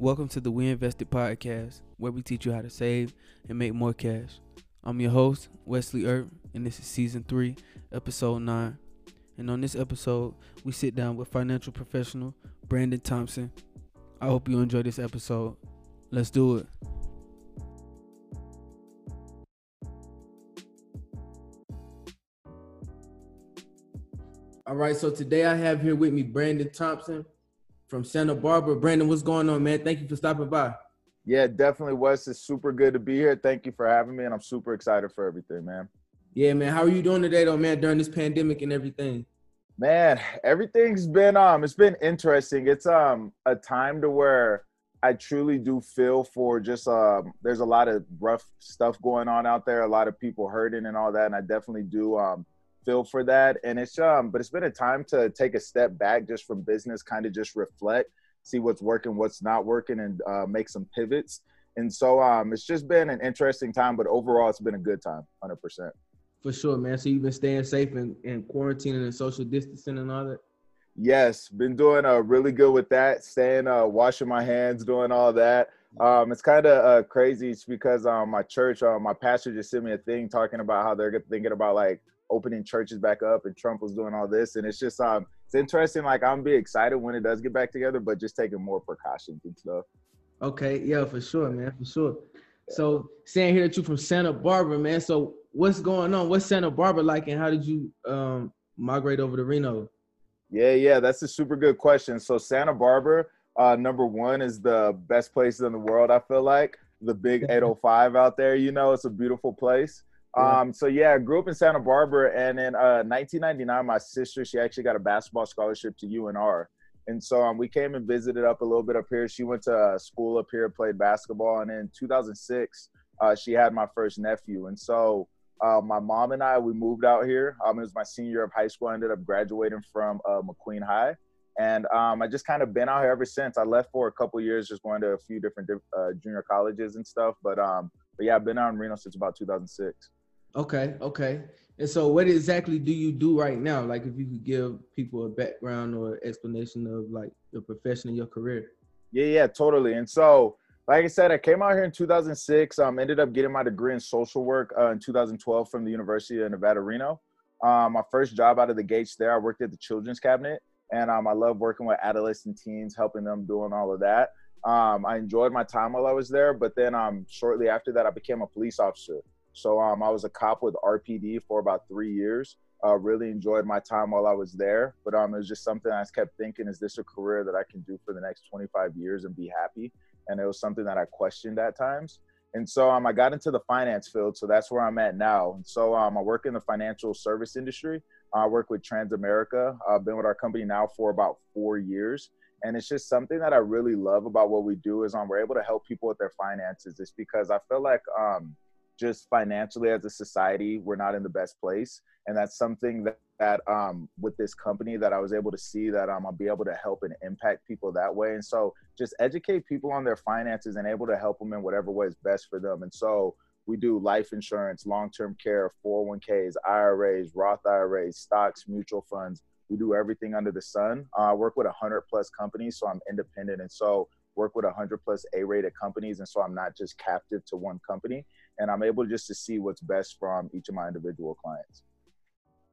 Welcome to the We Invested podcast, where we teach you how to save and make more cash. I'm your host, Wesley Earp, and this is season three, episode nine. And on this episode, we sit down with financial professional Brandon Thompson. I hope you enjoy this episode. Let's do it. All right, so today I have here with me Brandon Thompson from Santa Barbara. Brandon, what's going on, man? Thank you for stopping by. Yeah, definitely, Wes. It's super good to be here. Thank you for having me, and I'm super excited for everything, man. Yeah, man. How are you doing today, though, man? During this pandemic and everything. Man, everything's been um, it's been interesting. It's um a time to where I truly do feel for just um. There's a lot of rough stuff going on out there. A lot of people hurting and all that, and I definitely do um feel for that. And it's um, but it's been a time to take a step back just from business, kind of just reflect, see what's working, what's not working, and uh, make some pivots. And so um, it's just been an interesting time, but overall, it's been a good time, hundred percent. For sure, man. So you've been staying safe and, and quarantining and social distancing and all that. Yes, been doing uh, really good with that. Staying, uh, washing my hands, doing all that. Um, it's kind of uh, crazy because um, my church, uh, my pastor just sent me a thing talking about how they're thinking about like opening churches back up and Trump was doing all this. And it's just, um, it's interesting. Like I'm be excited when it does get back together, but just taking more precautions and stuff. Okay. Yeah, for sure, man. For sure. So saying here that you from Santa Barbara, man. So what's going on? What's Santa Barbara like and how did you um, migrate over to Reno? Yeah, yeah, that's a super good question. So Santa Barbara, uh, number one, is the best place in the world. I feel like the big 805 out there. You know, it's a beautiful place. Um, so yeah, I grew up in Santa Barbara, and in uh, 1999, my sister she actually got a basketball scholarship to UNR, and so um, we came and visited up a little bit up here. She went to uh, school up here, played basketball, and in 2006, uh, she had my first nephew, and so uh, my mom and I we moved out here. Um, it was my senior year of high school. I ended up graduating from uh, McQueen High, and um, I just kind of been out here ever since. I left for a couple years, just going to a few different uh, junior colleges and stuff, but um, but yeah, I've been out in Reno since about 2006. Okay, okay. And so, what exactly do you do right now? Like, if you could give people a background or explanation of like your profession and your career. Yeah, yeah, totally. And so, like I said, I came out here in 2006. Um, ended up getting my degree in social work uh, in 2012 from the University of Nevada, Reno. Um, my first job out of the gates there, I worked at the Children's Cabinet, and um, I love working with adolescent teens, helping them doing all of that. Um, I enjoyed my time while I was there, but then um, shortly after that, I became a police officer. So um, I was a cop with RPD for about three years. Uh, really enjoyed my time while I was there, but um, it was just something I kept thinking: Is this a career that I can do for the next 25 years and be happy? And it was something that I questioned at times. And so um, I got into the finance field, so that's where I'm at now. And so um, I work in the financial service industry. I work with Transamerica. I've been with our company now for about four years, and it's just something that I really love about what we do. Is um, we're able to help people with their finances. It's because I feel like um, just financially as a society, we're not in the best place. And that's something that, that um, with this company that I was able to see that um, I'll be able to help and impact people that way. And so just educate people on their finances and able to help them in whatever way is best for them. And so we do life insurance, long-term care, 401ks, IRAs, Roth IRAs, stocks, mutual funds. We do everything under the sun. Uh, I work with 100 plus companies, so I'm independent. And so work with 100 plus A-rated companies, and so I'm not just captive to one company, and I'm able just to see what's best from each of my individual clients.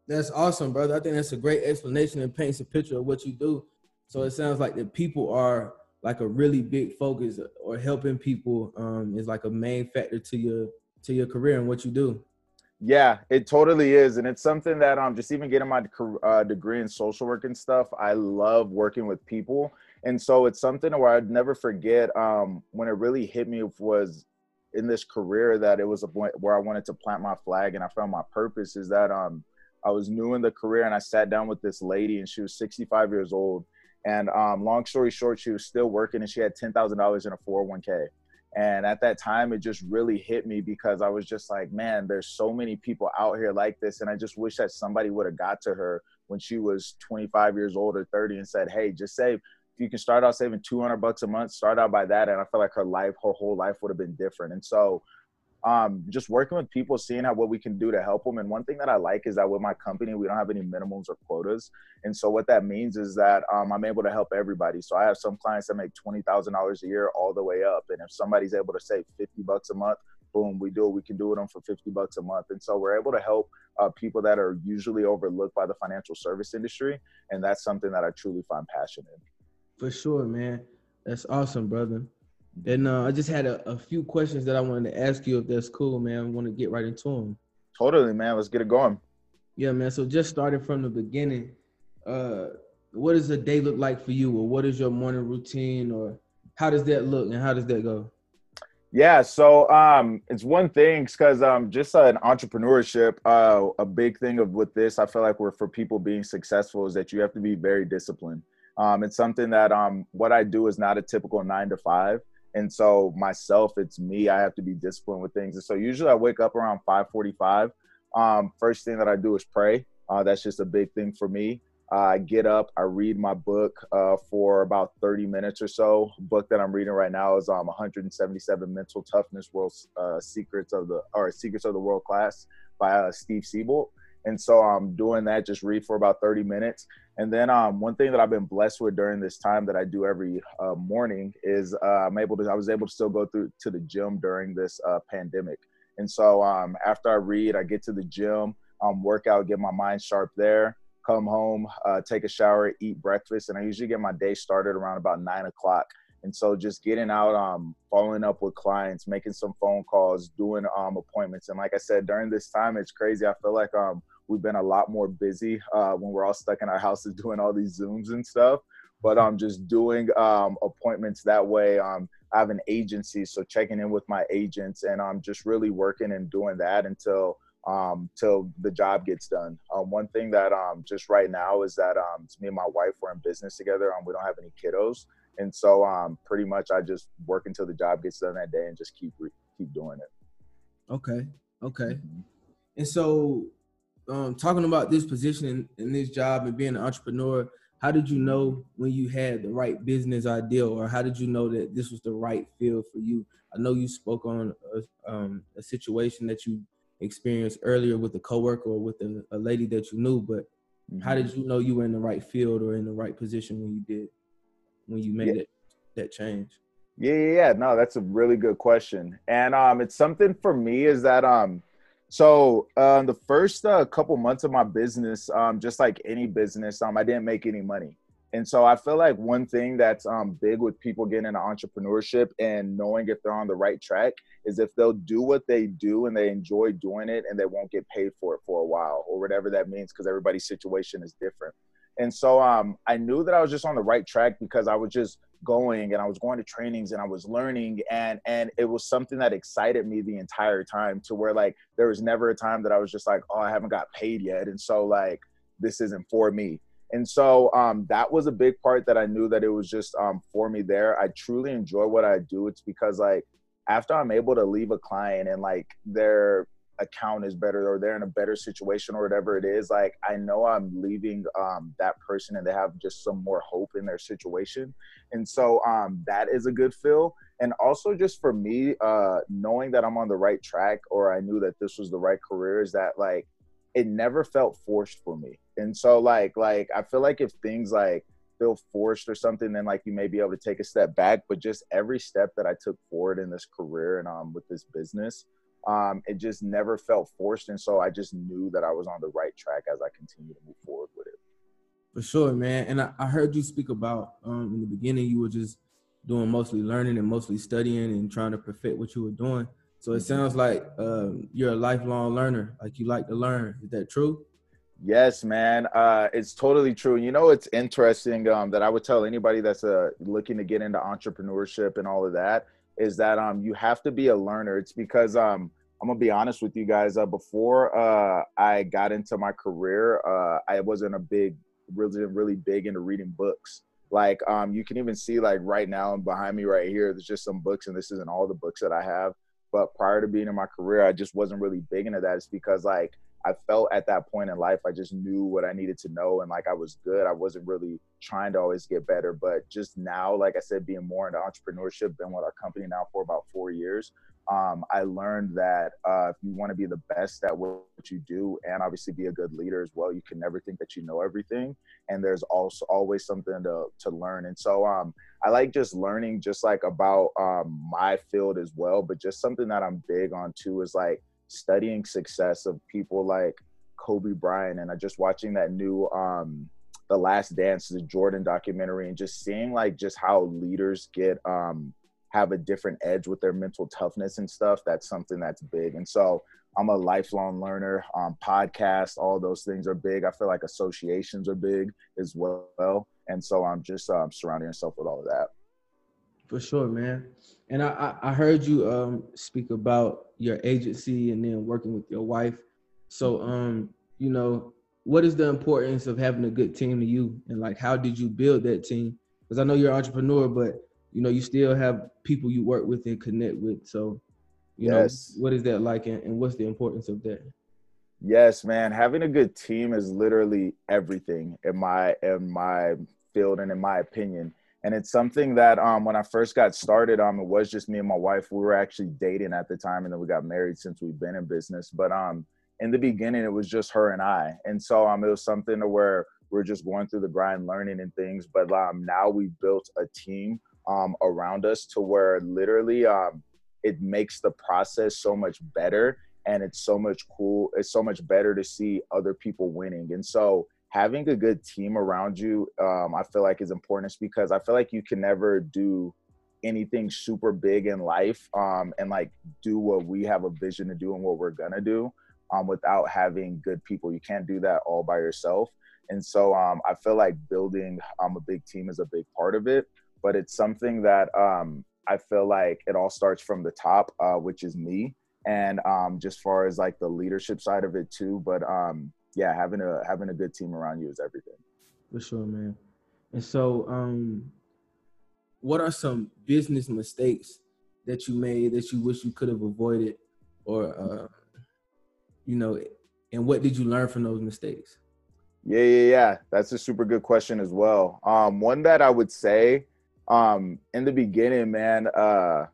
That's awesome, brother. I think that's a great explanation and paints a picture of what you do. So it sounds like the people are like a really big focus, or helping people um, is like a main factor to your to your career and what you do. Yeah, it totally is, and it's something that um just even getting my uh, degree in social work and stuff. I love working with people, and so it's something where I'd never forget. Um, when it really hit me was in this career that it was a point where I wanted to plant my flag and I found my purpose. Is that um I was new in the career and I sat down with this lady and she was 65 years old, and um, long story short, she was still working and she had ten thousand dollars in a 401k and at that time, it just really hit me because I was just like, man, there's so many people out here like this. And I just wish that somebody would have got to her when she was 25 years old or 30 and said, hey, just save. You can start out saving 200 bucks a month, start out by that. And I feel like her life, her whole life would have been different. And so um, just working with people, seeing how what we can do to help them. And one thing that I like is that with my company, we don't have any minimums or quotas. And so what that means is that um, I'm able to help everybody. So I have some clients that make twenty thousand dollars a year all the way up. And if somebody's able to save fifty bucks a month, boom, we do it. We can do it on for fifty bucks a month. And so we're able to help uh, people that are usually overlooked by the financial service industry. And that's something that I truly find passionate in. For sure, man. That's awesome, brother. And uh, I just had a, a, few questions that I wanted to ask you if that's cool, man. I want to get right into them. Totally, man. Let's get it going. Yeah, man. So just starting from the beginning, uh, what does a day look like for you, or what is your morning routine, or how does that look, and how does that go? Yeah, so um, it's one thing because um, just uh, an entrepreneurship, uh, a big thing of with this, I feel like we're for people being successful is that you have to be very disciplined. Um, it's something that um, what I do is not a typical nine to five. And so myself, it's me. I have to be disciplined with things. And so usually I wake up around 545. Um, first thing that I do is pray. Uh, that's just a big thing for me. Uh, I get up, I read my book uh, for about 30 minutes or so. book that I'm reading right now is um, 177 Mental Toughness World uh, Secrets of the or Secrets of the World Class by uh, Steve Siebold. And so I'm doing that, just read for about 30 minutes. And then um, one thing that I've been blessed with during this time that I do every uh, morning is uh, I'm able to, I was able to still go through to the gym during this uh, pandemic. And so um, after I read, I get to the gym, um, work out, get my mind sharp there, come home, uh, take a shower, eat breakfast. And I usually get my day started around about nine o'clock. And so just getting out, um, following up with clients, making some phone calls, doing um, appointments. And like I said, during this time, it's crazy. I feel like um, we've been a lot more busy uh, when we're all stuck in our houses doing all these Zooms and stuff. But I'm um, just doing um, appointments that way. Um, I have an agency, so checking in with my agents, and I'm just really working and doing that until um, till the job gets done. Um, one thing that um, just right now is that um, me and my wife we're in business together. Um, we don't have any kiddos, and so um, pretty much I just work until the job gets done that day and just keep re- keep doing it. Okay, okay. Mm-hmm. And so um, talking about this position in, in this job and being an entrepreneur, how did you know when you had the right business idea, or how did you know that this was the right field for you? I know you spoke on a, um, a situation that you experienced earlier with a coworker or with a, a lady that you knew, but mm-hmm. how did you know you were in the right field or in the right position when you did when you made yeah. it that change? Yeah, yeah, yeah. No, that's a really good question, and um, it's something for me is that um so uh, the first uh, couple months of my business, um, just like any business, um, I didn't make any money. And so I feel like one thing that's um, big with people getting into entrepreneurship and knowing if they're on the right track is if they'll do what they do and they enjoy doing it and they won't get paid for it for a while or whatever that means because everybody's situation is different. And so um, I knew that I was just on the right track because I was just going and I was going to trainings and I was learning and and it was something that excited me the entire time to where like there was never a time that I was just like oh I haven't got paid yet and so like this isn't for me and so um, that was a big part that I knew that it was just um, for me there. I truly enjoy what I do. It's because like after I'm able to leave a client and like they're account is better or they're in a better situation or whatever it is like i know i'm leaving um, that person and they have just some more hope in their situation. And so um, that is a good feel. And also just for me uh, knowing that i'm on the right track or i knew that this was the right career is that like it never felt forced for me. And so like like i feel like if things like feel forced or something then like you may be able to take a step back. But just every step that i took forward in this career and um with this business um, it just never felt forced. And so I just knew that I was on the right track as I continue to move forward with it. For sure, man. And I, I heard you speak about um, in the beginning, you were just doing mostly learning and mostly studying and trying to perfect what you were doing. So it sounds like um, you're a lifelong learner, like you like to learn. Is that true? Yes, man. Uh, it's totally true. You know, it's interesting um, that I would tell anybody that's uh, looking to get into entrepreneurship and all of that is that um you have to be a learner. It's because um I'm gonna be honest with you guys. Uh, before uh, I got into my career, uh, I wasn't a big, really, really big into reading books. Like, um, you can even see like right now and behind me right here, there's just some books, and this isn't all the books that I have. But prior to being in my career, I just wasn't really big into that. It's because like I felt at that point in life, I just knew what I needed to know and like I was good. I wasn't really trying to always get better. But just now, like I said, being more into entrepreneurship, been with our company now for about four years. Um, I learned that uh, if you want to be the best at what you do and obviously be a good leader as well, you can never think that you know everything. And there's also always something to, to learn. And so um, I like just learning just like about um, my field as well. But just something that I'm big on too is like studying success of people like Kobe Bryant. And I just watching that new um, The Last Dance, the Jordan documentary, and just seeing like just how leaders get um, have a different edge with their mental toughness and stuff. That's something that's big. And so I'm a lifelong learner. Um, podcasts, all those things are big. I feel like associations are big as well. And so I'm just um, surrounding myself with all of that. For sure, man. And I, I heard you um, speak about your agency and then working with your wife. So, um, you know, what is the importance of having a good team to you? And like, how did you build that team? Because I know you're an entrepreneur, but you know, you still have people you work with and connect with. So, you yes. know, what is that like and, and what's the importance of that? Yes, man. Having a good team is literally everything in my in my field and in my opinion. And it's something that um, when I first got started, um, it was just me and my wife. We were actually dating at the time, and then we got married since we've been in business. But um, in the beginning, it was just her and I, and so um, it was something to where we are just going through the grind, learning and things. But um, now we built a team um, around us to where literally um, it makes the process so much better and it's so much cool it's so much better to see other people winning and so having a good team around you um, i feel like is important because i feel like you can never do anything super big in life um, and like do what we have a vision to do and what we're gonna do um, without having good people you can't do that all by yourself and so um, i feel like building um, a big team is a big part of it but it's something that um, I feel like it all starts from the top, uh, which is me, and um, just far as like the leadership side of it too. But um, yeah, having a having a good team around you is everything. For sure, man. And so, um, what are some business mistakes that you made that you wish you could have avoided, or uh, you know, and what did you learn from those mistakes? Yeah, yeah, yeah. That's a super good question as well. Um, one that I would say um in the beginning man uh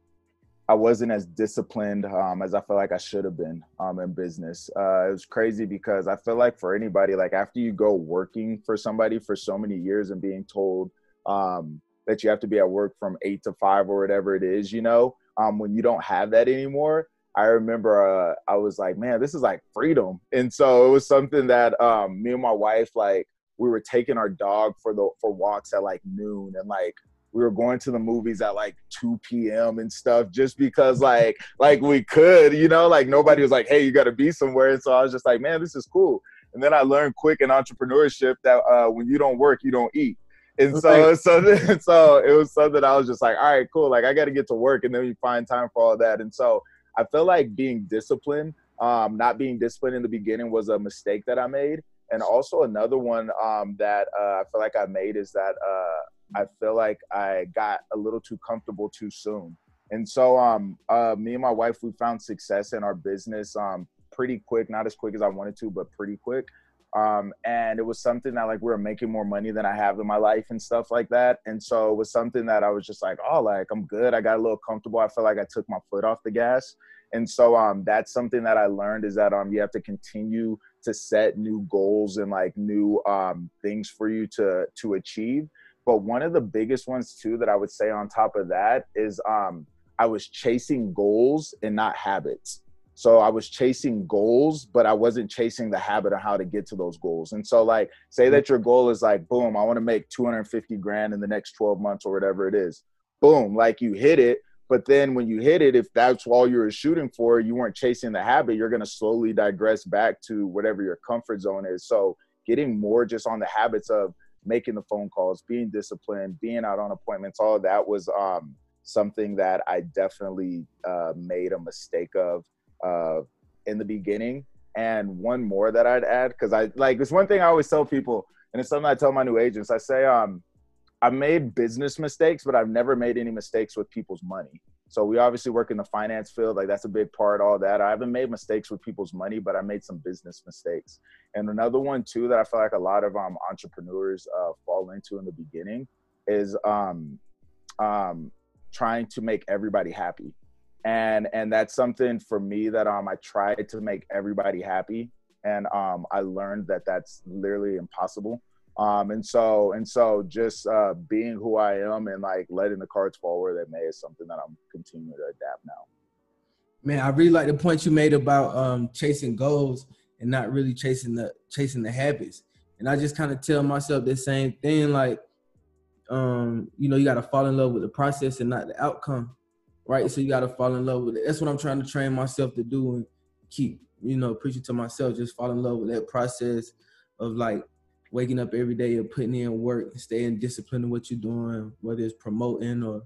i wasn't as disciplined um as i felt like i should have been um in business uh it was crazy because i feel like for anybody like after you go working for somebody for so many years and being told um that you have to be at work from eight to five or whatever it is you know um when you don't have that anymore I remember uh, I was like, man, this is like freedom. And so it was something that um, me and my wife, like, we were taking our dog for the for walks at like noon and like we were going to the movies at like 2 p.m. and stuff just because like like we could, you know, like nobody was like, hey, you got to be somewhere. And so I was just like, man, this is cool. And then I learned quick in entrepreneurship that uh, when you don't work, you don't eat. And so, so, so it was something I was just like, all right, cool. Like I got to get to work, and then you find time for all that. And so I feel like being disciplined, um, not being disciplined in the beginning was a mistake that I made. And also another one um, that uh, I feel like I made is that uh, I feel like I got a little too comfortable too soon. And so um uh me and my wife we found success in our business um pretty quick, not as quick as I wanted to, but pretty quick. Um and it was something that like we were making more money than I have in my life and stuff like that. And so it was something that I was just like, oh like I'm good. I got a little comfortable. I feel like I took my foot off the gas. And so um that's something that I learned is that um you have to continue to set new goals and like new um things for you to to achieve but one of the biggest ones too that I would say on top of that is um, I was chasing goals and not habits. So I was chasing goals, but I wasn't chasing the habit of how to get to those goals. And so, like, say that your goal is like, boom, I want to make 250 grand in the next 12 months or whatever it is. Boom, like you hit it. But then when you hit it, if that's all you were shooting for, you weren't chasing the habit, you're going to slowly digress back to whatever your comfort zone is. So getting more just on the habits of making the phone calls, being disciplined, being out on appointments, all of that was um, something that I definitely uh, made a mistake of uh, in the beginning. And one more that I'd add, because I like it's one thing I always tell people, and it's something I tell my new agents. I say, um, I've made business mistakes, but I've never made any mistakes with people's money. So we obviously work in the finance field, like that's a big part. All that I haven't made mistakes with people's money, but I made some business mistakes. And another one too that I feel like a lot of um, entrepreneurs uh, fall into in the beginning is um, um, trying to make everybody happy, and and that's something for me that um I tried to make everybody happy, and um I learned that that's literally impossible um, and so and so just uh, being who I am and like letting the cards fall where they may is something that I'm continuing to adapt now. Man, I really like the point you made about um, chasing goals and not really chasing the chasing the habits. And I just kind of tell myself the same thing, like, um, you know, you got to fall in love with the process and not the outcome, right? So you got to fall in love with it. That's what I'm trying to train myself to do and keep, you know, preaching to myself. Just fall in love with that process of like waking up every day and putting in work, staying disciplined in what you're doing, whether it's promoting or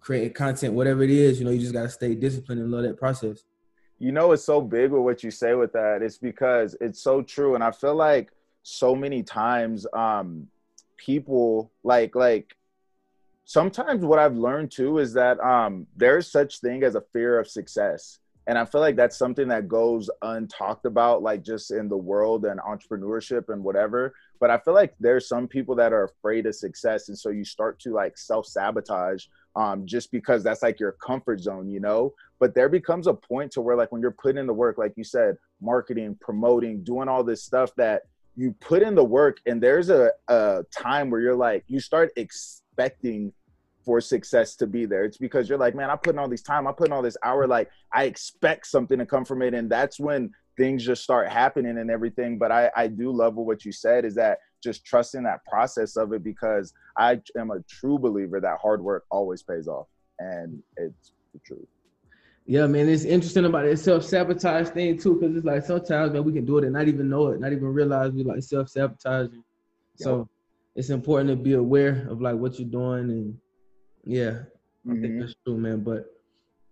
creating content, whatever it is, you know, you just gotta stay disciplined and love that process. You know, it's so big with what you say with that. It's because it's so true. And I feel like so many times um people like like sometimes what I've learned too is that um there's such thing as a fear of success and i feel like that's something that goes untalked about like just in the world and entrepreneurship and whatever. But i feel like there's some people that are afraid of success and so you start to like self-sabotage um, just because that's like your comfort zone you know? But there becomes a point to where like when you're putting in the work like you said marketing promoting doing all this stuff that you put in the work and there's a, a time where you're like you start expecting for success to be there. It's because you're like, man, I'm putting all these time, I'm putting all this hour. Like, I expect something to come from it, and that's when things just start happening and everything. But I, I do love what you said is that just trusting that process of it because I am a true believer that hard work always pays off, and it's the truth. Yeah, man, it's interesting about it. self sabotage thing too, because it's like sometimes man we can do it and not even know it, not even realize we like self sabotaging. So it's important to be aware of like what you're doing and yeah, I mm-hmm. think that's true, man. But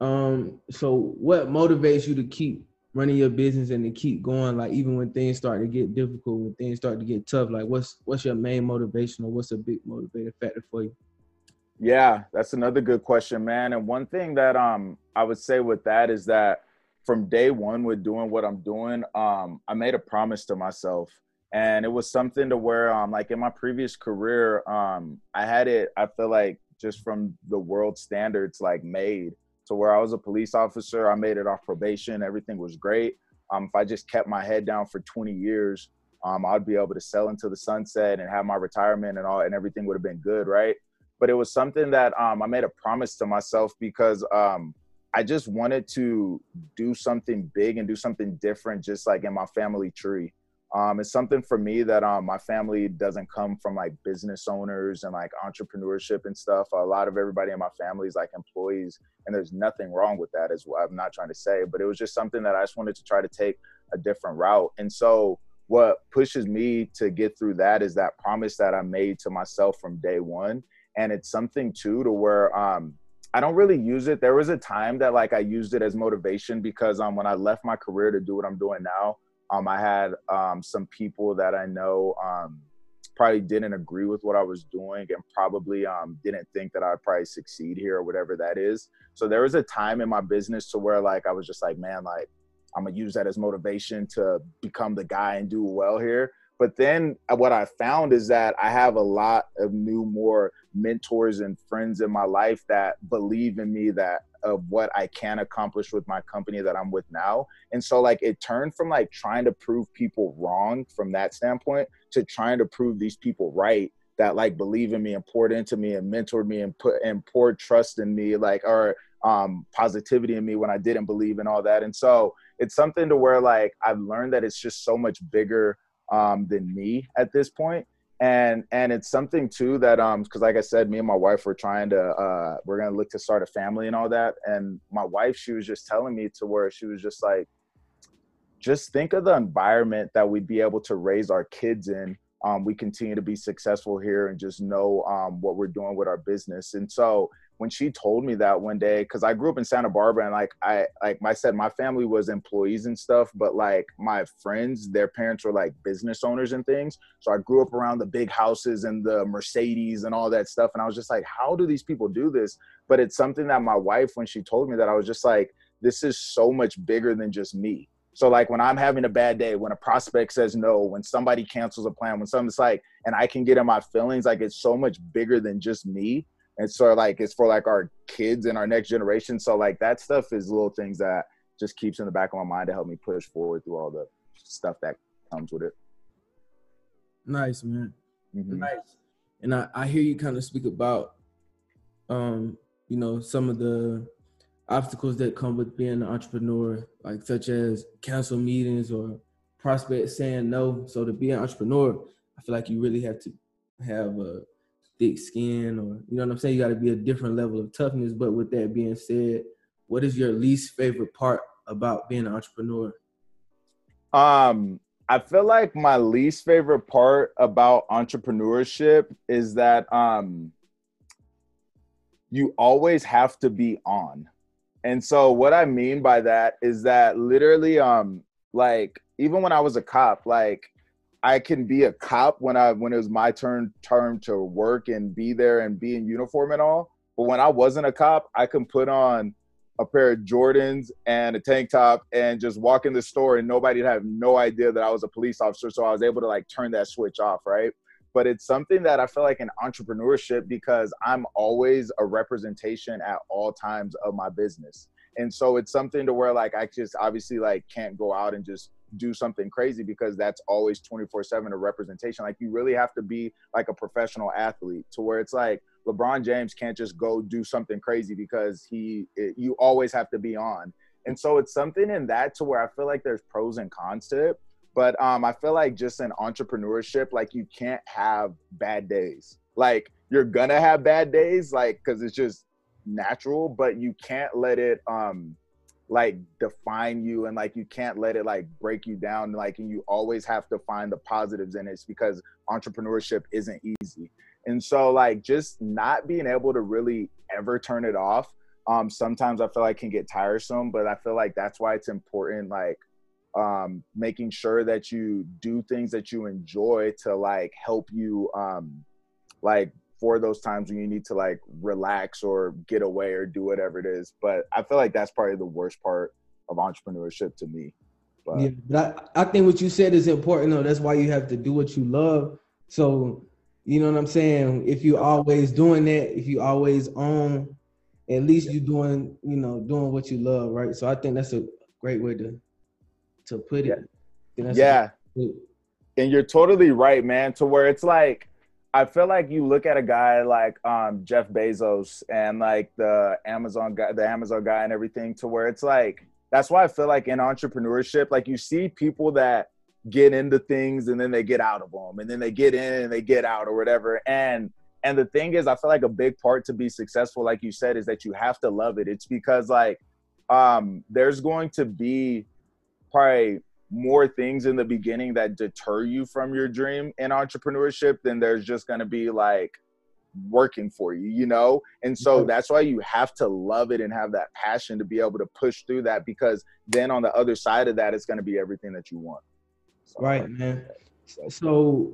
um, so what motivates you to keep running your business and to keep going, like even when things start to get difficult, when things start to get tough? Like, what's what's your main motivation, or what's a big motivator factor for you? Yeah, that's another good question, man. And one thing that um I would say with that is that from day one with doing what I'm doing, um, I made a promise to myself. And it was something to where um like in my previous career, um, I had it, I feel like just from the world standards like made to where I was a police officer. I made it off probation. Everything was great. Um, if I just kept my head down for 20 years, um, I'd be able to sell into the sunset and have my retirement and all, and everything would have been good, right? But it was something that um, I made a promise to myself because um, I just wanted to do something big and do something different, just like in my family tree um, it's something for me that um, my family doesn't come from like business owners and like entrepreneurship and stuff. A lot of everybody in my family is like employees, and there's nothing wrong with that. As well. I'm not trying to say, but it was just something that I just wanted to try to take a different route. And so, what pushes me to get through that is that promise that I made to myself from day one, and it's something too to where um, I don't really use it. There was a time that like I used it as motivation because um, when I left my career to do what I'm doing now um, I had um, some people that I know um, probably didn't agree with what I was doing and probably um, didn't think that I'd probably succeed here or whatever that is. So there was a time in my business to where like I was just like, man, like I'm gonna use that as motivation to become the guy and do well here. But then uh, what I found is that I have a lot of new, more mentors and friends in my life that believe in me that of what I can accomplish with my company that I'm with now. And so like it turned from like trying to prove people wrong from that standpoint to trying to prove these people right that like believe in me and poured into me and mentored me and put and poured trust in me like or um positivity in me when I didn't believe in all that. And so it's something to where like I've learned that it's just so much bigger um than me at this point and and it's something too that um because like i said me and my wife were trying to uh we're gonna look to start a family and all that. And my wife she was just telling me to where she was just like just think of the environment that we'd be able to raise our kids in. Um, we continue to be successful here and just know um, what we're doing with our business. And so when she told me that one day because i grew up in santa barbara and like i like i said my family was employees and stuff but like my friends their parents were like business owners and things. So i grew up around the big houses and the mercedes and all that stuff and i was just like how do these people do this? But it's something that my wife when she told me that i was just like this is so much bigger than just me. So like when I'm having a bad day, when a prospect says no, when somebody cancels a plan, when something's like, and I can get in my feelings, like it's so much bigger than just me and so like it's for like our kids and our next generation. So like that stuff is little things that just keeps in the back of my mind to help me push forward through all the stuff that comes with it. Nice man. Mm-hmm. nice. And I, I hear you kind of speak about um you know some of the obstacles that come with being an entrepreneur like such as cancel meetings or prospects saying no. So to be an entrepreneur i feel like you really have to have a thick skin or you know what I'm saying? You got to be a different level of toughness. But with that being said, what is your least favorite part about being an entrepreneur? Um, I feel like my least favorite part about entrepreneurship is that um you always have to be on. And so what I mean by that is that literally um like even when I was a cop, like I can be a cop when I when it was my turn turn to work and be there and be in uniform and all. But when I wasn't a cop, I can put on a pair of Jordans and a tank top and just walk in the store and nobody'd have no idea that I was a police officer. So I was able to like turn that switch off, right? But it's something that I feel like in entrepreneurship because I'm always a representation at all times of my business. And so it's something to where like I just obviously like can't go out and just do something crazy because that's always 24 7 a representation. Like you really have to be like a professional athlete to where it's like LeBron James can't just go do something crazy because he, it, you always have to be on. And so it's something in that to where I feel like there's pros and cons to it. But um, I feel like just in entrepreneurship, like you can't have bad days. Like you're gonna have bad days, like because it's just natural, but you can't let it um like define you and like you can't let it like break you down like and you always have to find the positives in it because entrepreneurship isn't easy. And so like just not being able to really ever turn it off um sometimes i feel like can get tiresome but i feel like that's why it's important like um making sure that you do things that you enjoy to like help you um like for those times when you need to like relax or get away or do whatever it is. But I feel like that's probably the worst part of entrepreneurship to me. But, yeah, but I, I think what you said is important though. That's why you have to do what you love. So you know what I'm saying? If you always doing that, if you always own, at least you're doing, you know, doing what you love, right? So I think that's a great way to to put it. Yeah. And you're totally right, man, to where it's like I feel like you look at a guy like um, Jeff Bezos and like the Amazon guy, the Amazon guy, and everything, to where it's like that's why I feel like in entrepreneurship, like you see people that get into things and then they get out of them, and then they get in and they get out or whatever. And and the thing is, I feel like a big part to be successful, like you said, is that you have to love it. It's because like um, there's going to be probably more things in the beginning that deter you from your dream in entrepreneurship than there's just going to be like working for you, you know? And so that's why you have to love it and have that passion to be able to push through that because then on the other side of that, it's going to be everything that you want. So, right, man. So,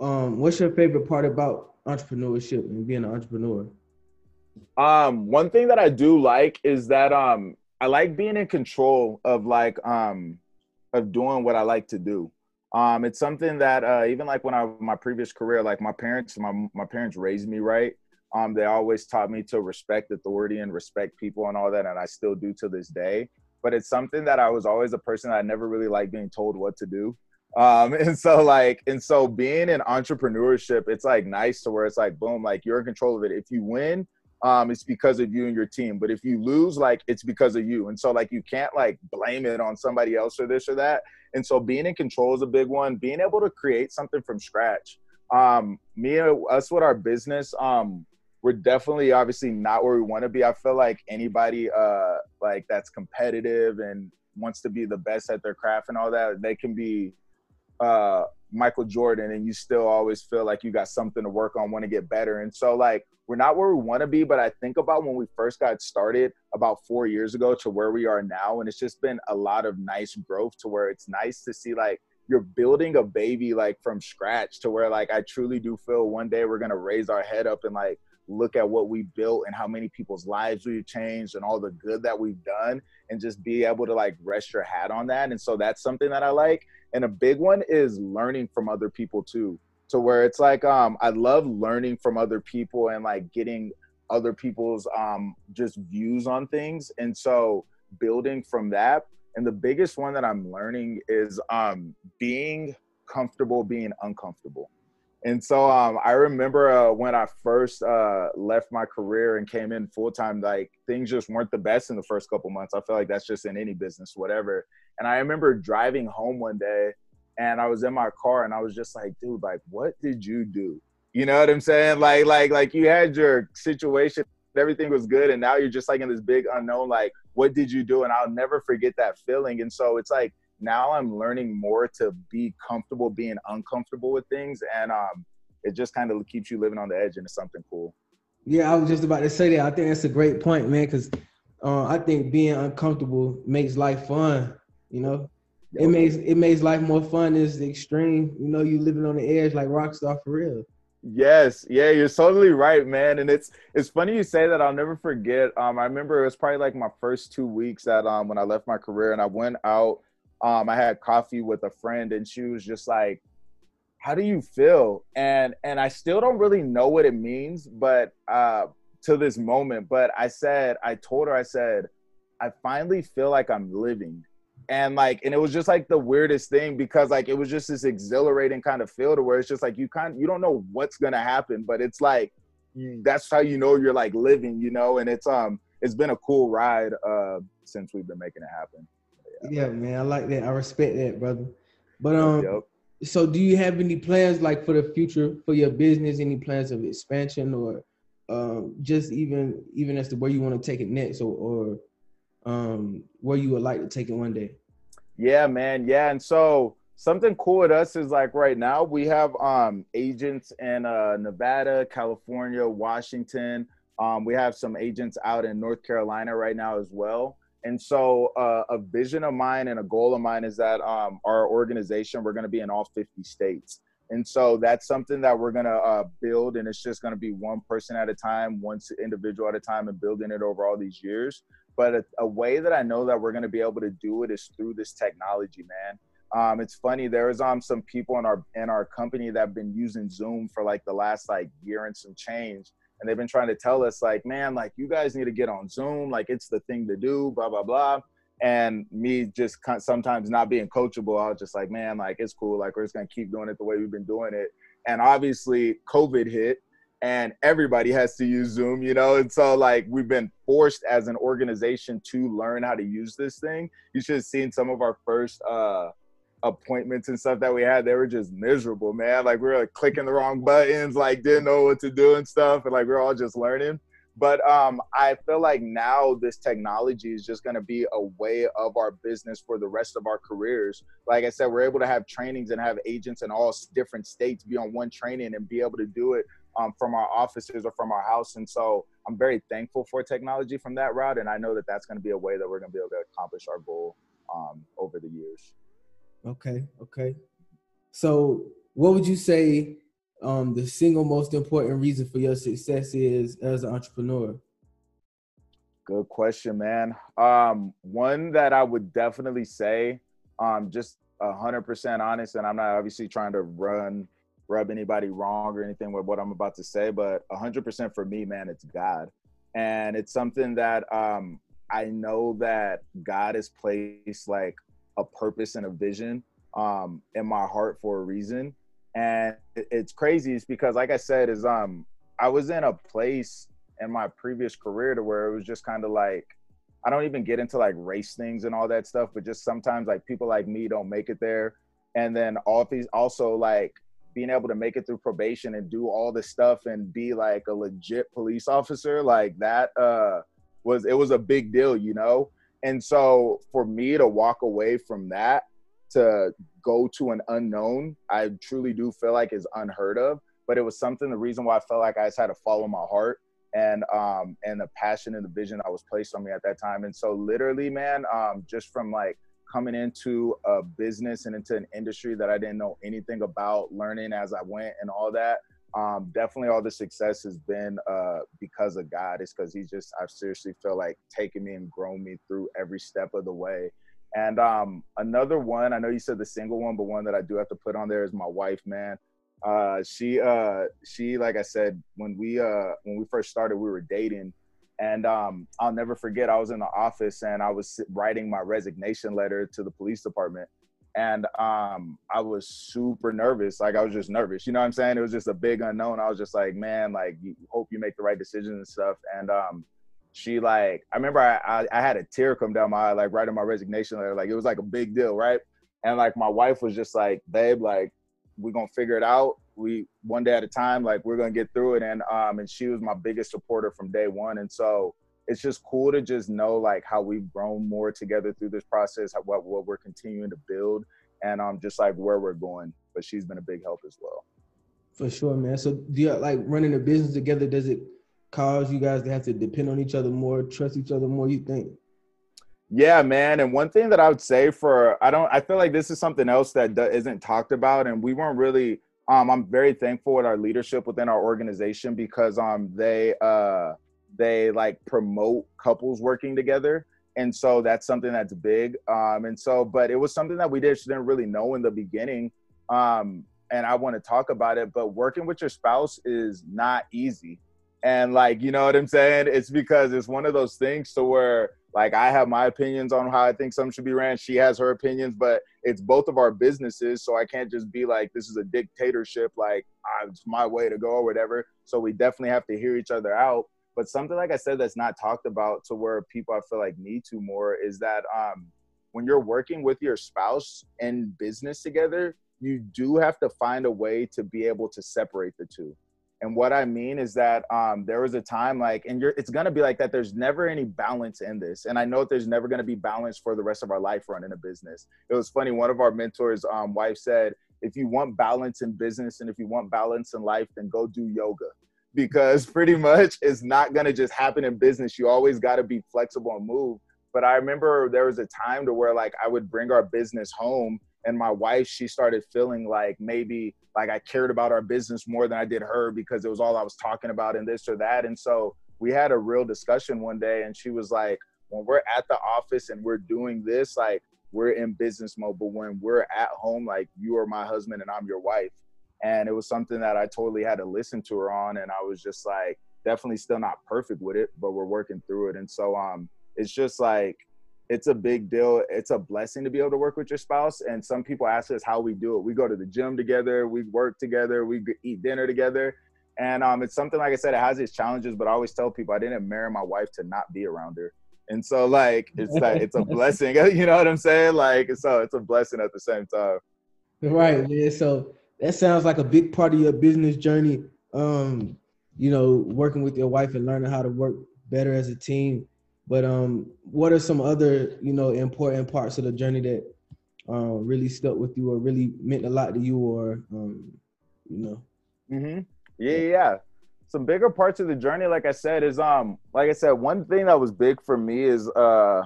um, what's your favorite part about entrepreneurship and being an entrepreneur? Um, one thing that I do like is that um, I like being in control of like um, of doing what I like to do. Um, it's something that uh, even like when I my previous career, like my parents, my my parents raised me right. Um, they always taught me to respect authority and respect people and all that, and I still do to this day. But it's something that I was always a person that I never really liked being told what to do. Um, and so like, and so being in entrepreneurship, it's like nice to where it's like, boom, like you're in control of it. If you win, um, it's because of you and your team. But if you lose, like it's because of you. And so like you can't like blame it on somebody else or this or that. And so being in control is a big one. Being able to create something from scratch. Um, me and us with our business, um, we're definitely obviously not where we want to be. I feel like anybody uh like that's competitive and wants to be the best at their craft and all that, they can be uh, Michael Jordan and you still always feel like you got something to work on, want to get better. And so like we're not where we want to be, but I think about when we first got started about four years ago to where we are now. And it's just been a lot of nice growth to where it's nice to see like you're building a baby like from scratch to where like I truly do feel one day we're gonna raise our head up and like look at what we built and how many people's lives we've changed and all the good that we've done and just be able to like rest your hat on that. And so that's something that I like. And a big one is learning from other people too. To where it's like um I love learning from other people and like getting other people's um just views on things. And so building from that. And the biggest one that I'm learning is um being comfortable being uncomfortable and so um, I remember uh, when I first uh, left my career and came in full time, like things just weren't the best in the first couple months. I feel like that's just in any business, whatever. And I remember driving home one day and I was in my car and I was just like, dude, like, what did you do? You know what I'm saying? Like, like, like you had your situation, everything was good, and now you're just like in this big unknown. Like, what did you do? And I'll never forget that feeling. And so it's like now I'm learning more to be comfortable being uncomfortable with things, and um, it just kind of keeps you living on the edge, and it's something cool. Yeah, I was just about to say that. I think that's a great point, man, because uh, I think being uncomfortable makes life fun. You know, it makes it makes life more fun. Is the extreme. You know, you living on the edge like rockstar for real. Yes, yeah, you're totally right, man. And it's it's funny you say that. I'll never forget. Um, I remember it was probably like my first two weeks that um when I left my career and I went out um, I had coffee with a friend and she was just like, how do you feel? And and I still don't really know what it means, but uh, to this moment. But I said, I told her, I said, I finally feel like I'm living. And like, and it was just like the weirdest thing because like it was just this exhilarating kind of feel to where it's just like you kind you don't know what's gonna happen, but it's like that's how you know you're like living, you know. And it's um it's been a cool ride uh since we've been making it happen. Yeah, man, I like that. I respect that, brother. But um, yep. so do you have any plans like for the future for your business? Any plans of expansion or um, just even even as to where you want to take it next, or or um, where you would like to take it one day? Yeah, man. Yeah, and so something cool with us is like right now we have um agents in uh, Nevada, California, Washington. Um, we have some agents out in North Carolina right now as well. And so, uh, a vision of mine and a goal of mine is that um, our organization, we're going to be in all 50 states. And so, that's something that we're going to uh, build. And it's just going to be one person at a time, one individual at a time, and building it over all these years. But a, a way that I know that we're going to be able to do it is through this technology, man. Um, it's funny. There's um some people in our in our company that have been using Zoom for like the last like year and some change, and they've been trying to tell us like man like you guys need to get on zoom like it's the thing to do blah blah blah. And me just sometimes not being coachable i was just like man like it's cool like we're just gonna keep doing it the way we've been doing it. And obviously covid hit and everybody has to use zoom you know? And so like we've been forced as an organization to learn how to use this thing. You should have seen some of our first uh appointments and stuff that we had, they were just miserable, man. Like we were like clicking the wrong buttons, like didn't know what to do and stuff, and like we are all just learning. But um, I feel like now this technology is just going to be a way of our business for the rest of our careers. Like I said, we're able to have trainings and have agents in all different states be on one training and be able to do it um, from our offices or from our house. And so I'm very thankful for technology from that route. And I know that that's going to be a way that we're going to be able to accomplish our goal um, over the years. Okay, okay. So, what would you say um, the single most important reason for your success is as an entrepreneur? Good question, man. Um, one that I would definitely say, um, just hundred percent honest, and I'm not obviously trying to run rub anybody wrong or anything with what I'm about to say, but hundred percent for me, man, it's God, and it's something that um, I know that God has placed like a purpose and a vision um, in my heart for a reason. And it's crazy. It's because, like I said, is um, I was in a place in my previous career to where it was just kind of like I don't even get into like race things and all that stuff, but just sometimes like people like me don't make it there. And then all these also like being able to make it through probation and do all this stuff and be like a legit police officer, like that uh was it was a big deal, you know? And so for me to walk away from that to go to an unknown, I truly do feel like is unheard of. But it was something. The reason why I felt like I just had to follow my heart and um and the passion and the vision that was placed on me at that time. And so literally, man, um, just from like coming into a business and into an industry that I didn't know anything about, learning as I went and all that. Um, definitely all the success has been uh, because of God. It's because He just, I seriously feel like taking me and grown me through every step of the way. And um, another one, I know you said the single one, but one that I do have to put on there is my wife, man. Uh, she, uh, she, like I said, when we, uh, when we first started, we were dating and um, I'll never forget, I was in the office and I was writing my resignation letter to the police department. And um, I was super nervous. Like I was just nervous. You know what I'm saying? It was just a big unknown. I was just like, man, like hope you make the right decisions and stuff. And um, she like, I remember I, I, I had a tear come down my eye, like writing my resignation letter. Like it was like a big deal, right? And like my wife was just like, babe, like we're gonna figure it out we one day at a time like we're gonna get through it and um and she was my biggest supporter from day one and so it's just cool to just know like how we've grown more together through this process what, what we're continuing to build and um just like where we're going but she's been a big help as well for sure man so do you like running a business together does it cause you guys to have to depend on each other more trust each other more you think yeah, man. And one thing that I would say for I don't I feel like this is something else that not talked about, and we weren't really um, I'm very thankful with our leadership within our organization because um, they uh, they like promote couples working together, and so that's something that's big. Um, and so, but it was something that we just didn't really know in the beginning. Um, and I want to talk about it. But working with your spouse is not easy, and like you know what I'm saying. It's because it's one of those things to where like I have my opinions on how I think something should be ran. She has her opinions, but it's both of our businesses. So I can't just be like, this is a dictatorship, like it's my way to go or whatever. So we definitely have to hear each other out. But something like I said that's not talked about to where people I feel like need to more is that um, when you're working with your spouse in business together, you do have to find a way to be able to separate the two. And what I mean is that um, there was a time like, and you're, it's gonna be like that. There's never any balance in this, and I know there's never gonna be balance for the rest of our life running a business. It was funny. One of our mentors' um, wife said, "If you want balance in business and if you want balance in life, then go do yoga." Because pretty much it's not gonna just happen in business. You always got to be flexible and move. But I remember there was a time to where like I would bring our business home and my wife she started feeling like maybe like I cared about our business more than I did her because it was all I was talking about and this or that and so we had a real discussion one day and she was like when we're at the office and we're doing this like we're in business mode but when we're at home like you are my husband and I'm your wife and it was something that I totally had to listen to her on and I was just like definitely still not perfect with it but we're working through it and so um it's just like it's a big deal. It's a blessing to be able to work with your spouse. And some people ask us how we do it. We go to the gym together, we work together, we eat dinner together. And um, it's something like I said, it has its challenges, but I always tell people I didn't marry my wife to not be around her. And so like it's like it's a blessing. You know what I'm saying? Like so it's a blessing at the same time. Right, man. So that sounds like a big part of your business journey. Um, you know, working with your wife and learning how to work better as a team but um, what are some other you know important parts of the journey that um, really stuck with you or really meant a lot to you, or um, you know? Mm-hmm. Yeah, yeah. Some bigger parts of the journey, like I said, is um, like I said, one thing that was big for me is uh,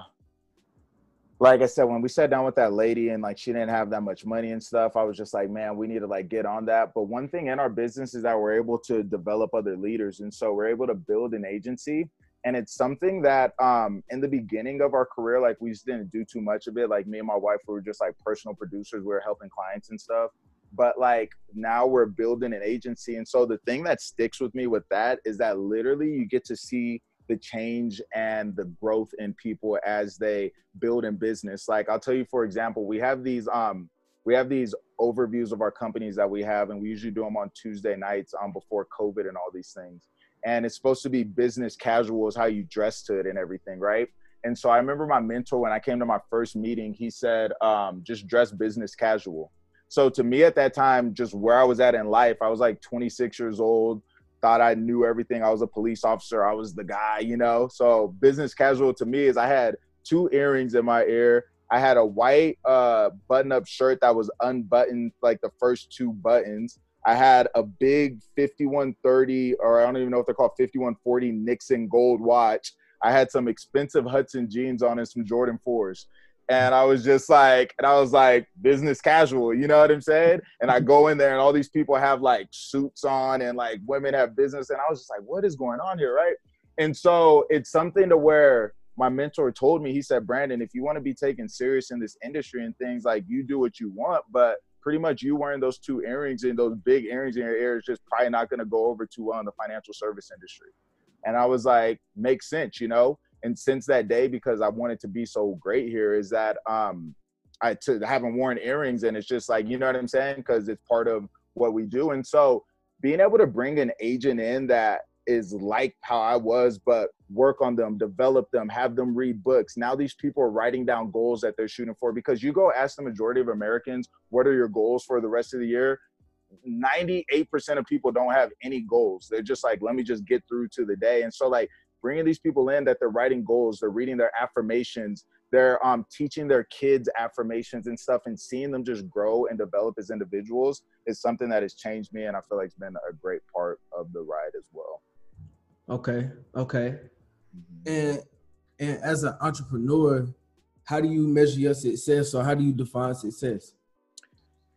like I said, when we sat down with that lady and like she didn't have that much money and stuff, I was just like, man, we need to like get on that. But one thing in our business is that we're able to develop other leaders, and so we're able to build an agency and it's something that um in the beginning of our career like we just didn't do too much of it like me and my wife we were just like personal producers we were helping clients and stuff but like now we're building an agency and so the thing that sticks with me with that is that literally you get to see the change and the growth in people as they build in business. Like i'll tell you for example we have these um we have these overviews of our companies that we have and we usually do them on tuesday nights um before covid and all these things. And it's supposed to be business casual is how you dress to it and everything right? And so i remember my mentor when i came to my first meeting he said um, just dress business casual. So to me at that time just where i was at in life i was like 26 years old thought i knew everything i was a police officer i was the guy you know so business casual to me is i had two earrings in my ear I had a white uh, button-up shirt that was unbuttoned, like the first two buttons. I had a big 5130, or I don't even know if they're called 5140 Nixon gold watch. I had some expensive Hudson jeans on and some Jordan 4s. And I was just like, and I was like, business casual, you know what I'm saying? And I go in there and all these people have like suits on and like women have business. And I was just like, what is going on here? Right. And so it's something to where my mentor told me, he said, Brandon, if you want to be taken serious in this industry and things like you do what you want, but pretty much you wearing those two earrings and those big earrings in your ear is just probably not going to go over too well in the financial service industry. And I was like, makes sense, you know? And since that day, because I wanted to be so great here, is that um I to haven't worn earrings and it's just like, you know what I'm saying? Because it's part of what we do. And so being able to bring an agent in that is like how I was, but work on them, develop them, have them read books. Now these people are writing down goals that they're shooting for because you go ask the majority of Americans, what are your goals for the rest of the year? 98% of people don't have any goals. They're just like, let me just get through to the day. And so, like, bringing these people in that they're writing goals, they're reading their affirmations, they're um, teaching their kids affirmations and stuff, and seeing them just grow and develop as individuals is something that has changed me. And I feel like it's been a great part of the ride as well. Okay. Okay. Mm-hmm. And and as an entrepreneur, how do you measure your success or how do you define success?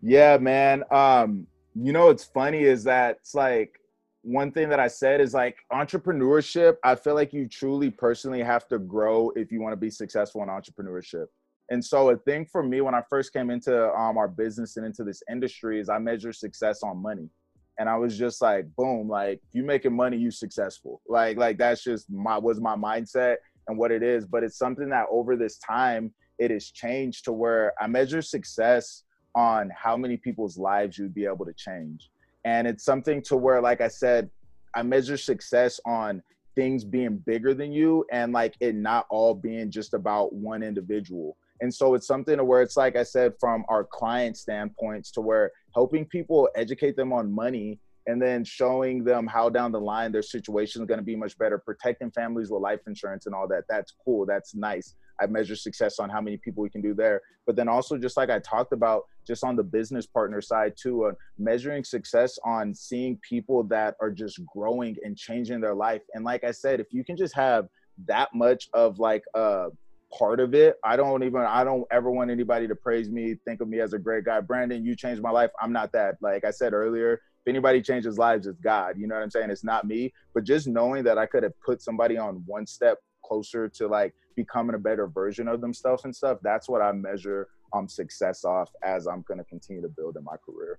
Yeah, man. Um, you know what's funny is that it's like one thing that I said is like entrepreneurship, I feel like you truly personally have to grow if you want to be successful in entrepreneurship. And so a thing for me when I first came into um, our business and into this industry is I measure success on money and I was just like, boom, like you making money, you successful. Like, like that's just my was my mindset and what it is. But it's something that over this time it has changed to where I measure success on how many people's lives you'd be able to change. And it's something to where, like I said, I measure success on things being bigger than you and like it not all being just about one individual. And so it's something to where it's like I said, from our client standpoints, to where helping people educate them on money and then showing them how down the line their situation is going to be much better, protecting families with life insurance and all that. That's cool. That's nice. I measure success on how many people we can do there. But then also, just like I talked about, just on the business partner side too, uh, measuring success on seeing people that are just growing and changing their life. And like I said, if you can just have that much of like a part of it. I don't even I don't ever want anybody to praise me, think of me as a great guy. Brandon, you changed my life. I'm not that. Like I said earlier, if anybody changes lives, it's God. You know what I'm saying? It's not me. But just knowing that I could have put somebody on one step closer to like becoming a better version of themselves and stuff, that's what I measure um success off as I'm gonna continue to build in my career.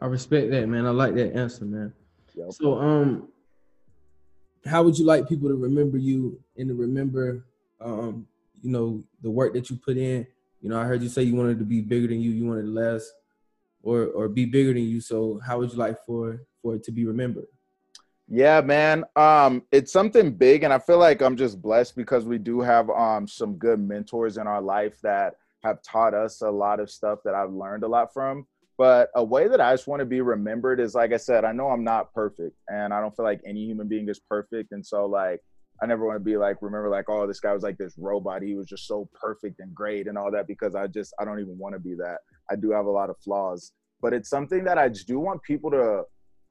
I respect that, man. I like that answer, man. Yep. So um how would you like people to remember you and to remember um, you know, the work that you put in. You know, I heard you say you wanted to be bigger than you, you wanted to last or or be bigger than you. So how would you like for for it to be remembered? Yeah, man. Um, it's something big, and I feel like I'm just blessed because we do have um some good mentors in our life that have taught us a lot of stuff that I've learned a lot from. But a way that I just want to be remembered is like I said, I know I'm not perfect, and I don't feel like any human being is perfect, and so like I never want to be like, remember, like, oh, this guy was like this robot. He was just so perfect and great and all that because I just, I don't even want to be that. I do have a lot of flaws, but it's something that I do want people to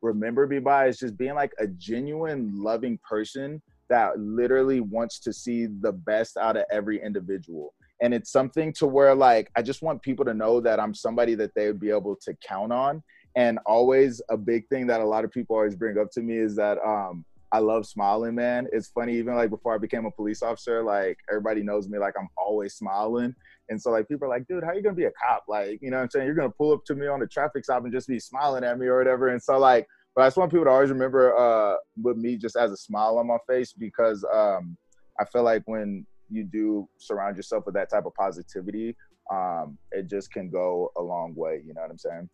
remember me by is just being like a genuine, loving person that literally wants to see the best out of every individual. And it's something to where, like, I just want people to know that I'm somebody that they would be able to count on. And always a big thing that a lot of people always bring up to me is that, um, I love smiling, man. It's funny, even like before I became a police officer, like everybody knows me, like I'm always smiling. And so like people are like, dude, how you gonna be a cop? Like, you know what I'm saying? You're gonna pull up to me on the traffic stop and just be smiling at me or whatever. And so like, but I just want people to always remember uh with me just as a smile on my face because um I feel like when you do surround yourself with that type of positivity, um, it just can go a long way. You know what I'm saying?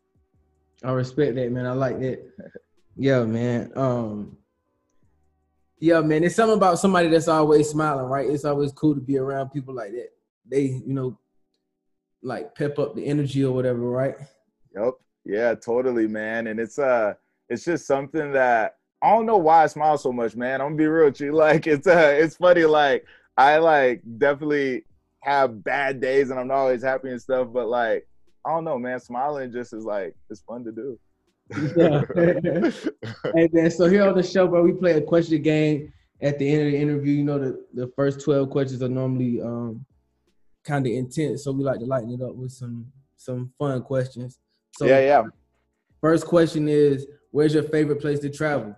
I respect that, man. I like that. yeah, man. Um, yeah, man. It's something about somebody that's always smiling, right? It's always cool to be around people like that. They, you know, like pep up the energy or whatever, right? Yep. Yeah, totally, man. And it's uh it's just something that I don't know why I smile so much, man. I'm gonna be real with you. Like it's uh it's funny, like I like definitely have bad days and I'm not always happy and stuff, but like I don't know, man. Smiling just is like it's fun to do. yeah. and then so here on the show, bro, we play a question game at the end of the interview. You know, the, the first 12 questions are normally um kind of intense. So we like to lighten it up with some some fun questions. So yeah, yeah. First question is where's your favorite place to travel?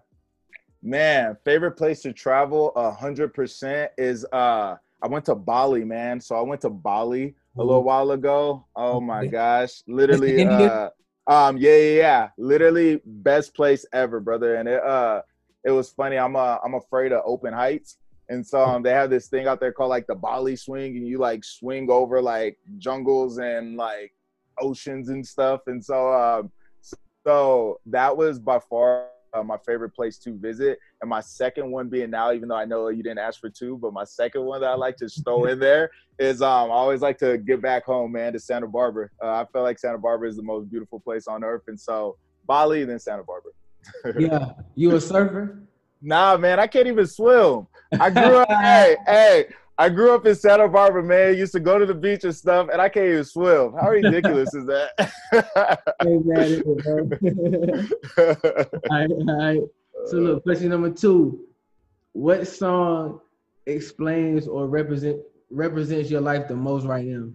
Man, favorite place to travel a hundred percent is uh I went to Bali, man. So I went to Bali a little while ago. Oh my gosh. Literally uh um yeah, yeah, yeah. Literally best place ever, brother. And it uh it was funny. I'm uh I'm afraid of open heights. And so um, they have this thing out there called like the Bali swing, and you like swing over like jungles and like oceans and stuff. And so um so that was by far uh, my favorite place to visit. And my second one being now, even though I know you didn't ask for two, but my second one that I like to throw in there is um, I always like to get back home, man, to Santa Barbara. Uh, I feel like Santa Barbara is the most beautiful place on earth. And so Bali, then Santa Barbara. yeah. You a surfer? Nah, man, I can't even swim. I grew up, hey, hey, I grew up in Santa Barbara, man. Used to go to the beach and stuff, and I can't even swim. How ridiculous is that? hey, man, all right, all right. So, look, question number two: What song explains or represent represents your life the most right now?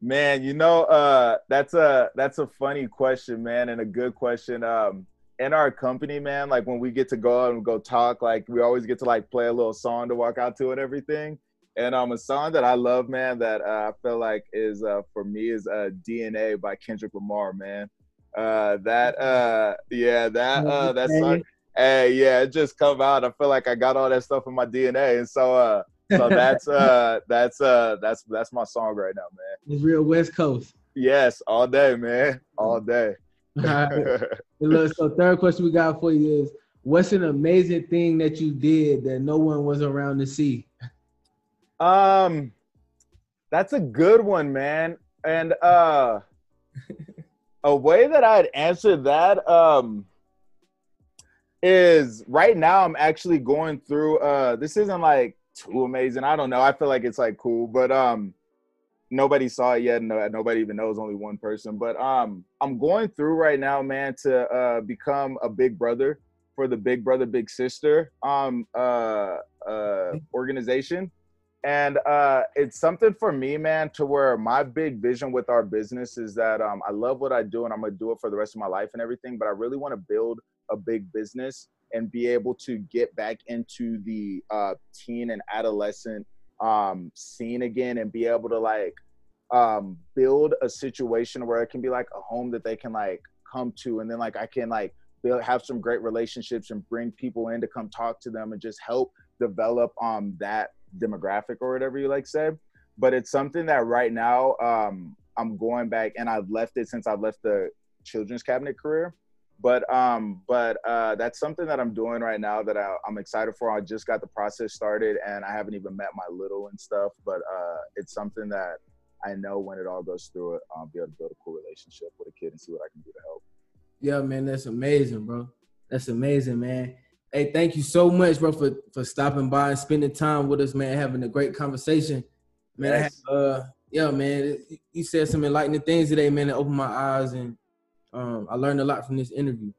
Man, you know, uh, that's a that's a funny question, man, and a good question. Um, in our company, man, like when we get to go out and go talk, like we always get to like play a little song to walk out to and everything. And um, a song that I love, man, that uh, I feel like is uh, for me is uh, DNA by Kendrick Lamar, man. Uh, that uh, yeah, that uh, that song. Hey, yeah, it just come out. I feel like I got all that stuff in my DNA, and so uh, so that's uh, that's uh, that's that's my song right now, man. It's real West Coast. Yes, all day, man, all day. Look, so third question we got for you is what's an amazing thing that you did that no one was around to see? Um that's a good one, man. And uh a way that I'd answer that um is right now I'm actually going through uh this isn't like too amazing. I don't know. I feel like it's like cool, but um nobody saw it yet. No, nobody even knows. Only one person. But um, I'm going through right now, man, to uh, become a big brother for the Big Brother Big Sister um uh, uh organization. And uh, it's something for me, man, to where my big vision with our business is that um, I love what I do and I'm gonna do it for the rest of my life and everything. But I really want to build a big business and be able to get back into the uh, teen and adolescent um, scene again and be able to like um, build a situation where it can be like a home that they can like come to and then like I can like build have some great relationships and bring people in to come talk to them and just help develop um that demographic or whatever you like said. but it's something that right now um I'm going back and I've left it since I've left the children's cabinet career but um but uh that's something that i'm doing right now that I, am excited for. I just got the process started and i haven't even met my little and stuff but uh it's something that i know when it all goes through it i'll be able to build a cool relationship with a kid and see what i can do to help. Yeah man that's amazing bro. That's amazing man. Hey thank you so much bro for for stopping by and spending time with us man having a great conversation. Man yes. have, uh yeah man you said some enlightening things today man that opened my eyes and um, I learned a lot from this interview.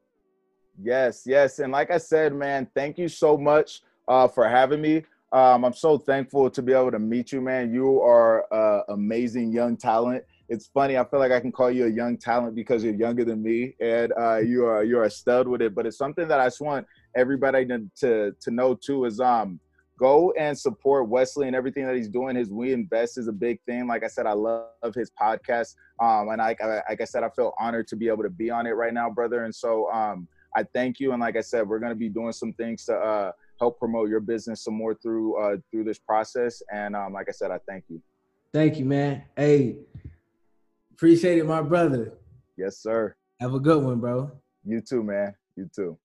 Yes, yes, and like I said, man, thank you so much uh, for having me. Um, I'm so thankful to be able to meet you, man. You are uh, amazing young talent. It's funny. I feel like I can call you a young talent because you're younger than me, and uh, you are you're a stud with it. But it's something that I just want everybody to to, to know too. Is um go and support Wesley and everything that he's doing. His We Invest is a big thing. Like I said, I love his podcast. Um, and I, like I said, I feel honored to be able to be on it right now, brother. And so um, I thank you. And like I said, we're going to be doing some things to uh, help promote your business some more through uh, through this process. And um, like I said, I thank you. Thank you, man. Hey, appreciate it, my brother. Yes, sir. Have a good one, bro. You too, man. You too.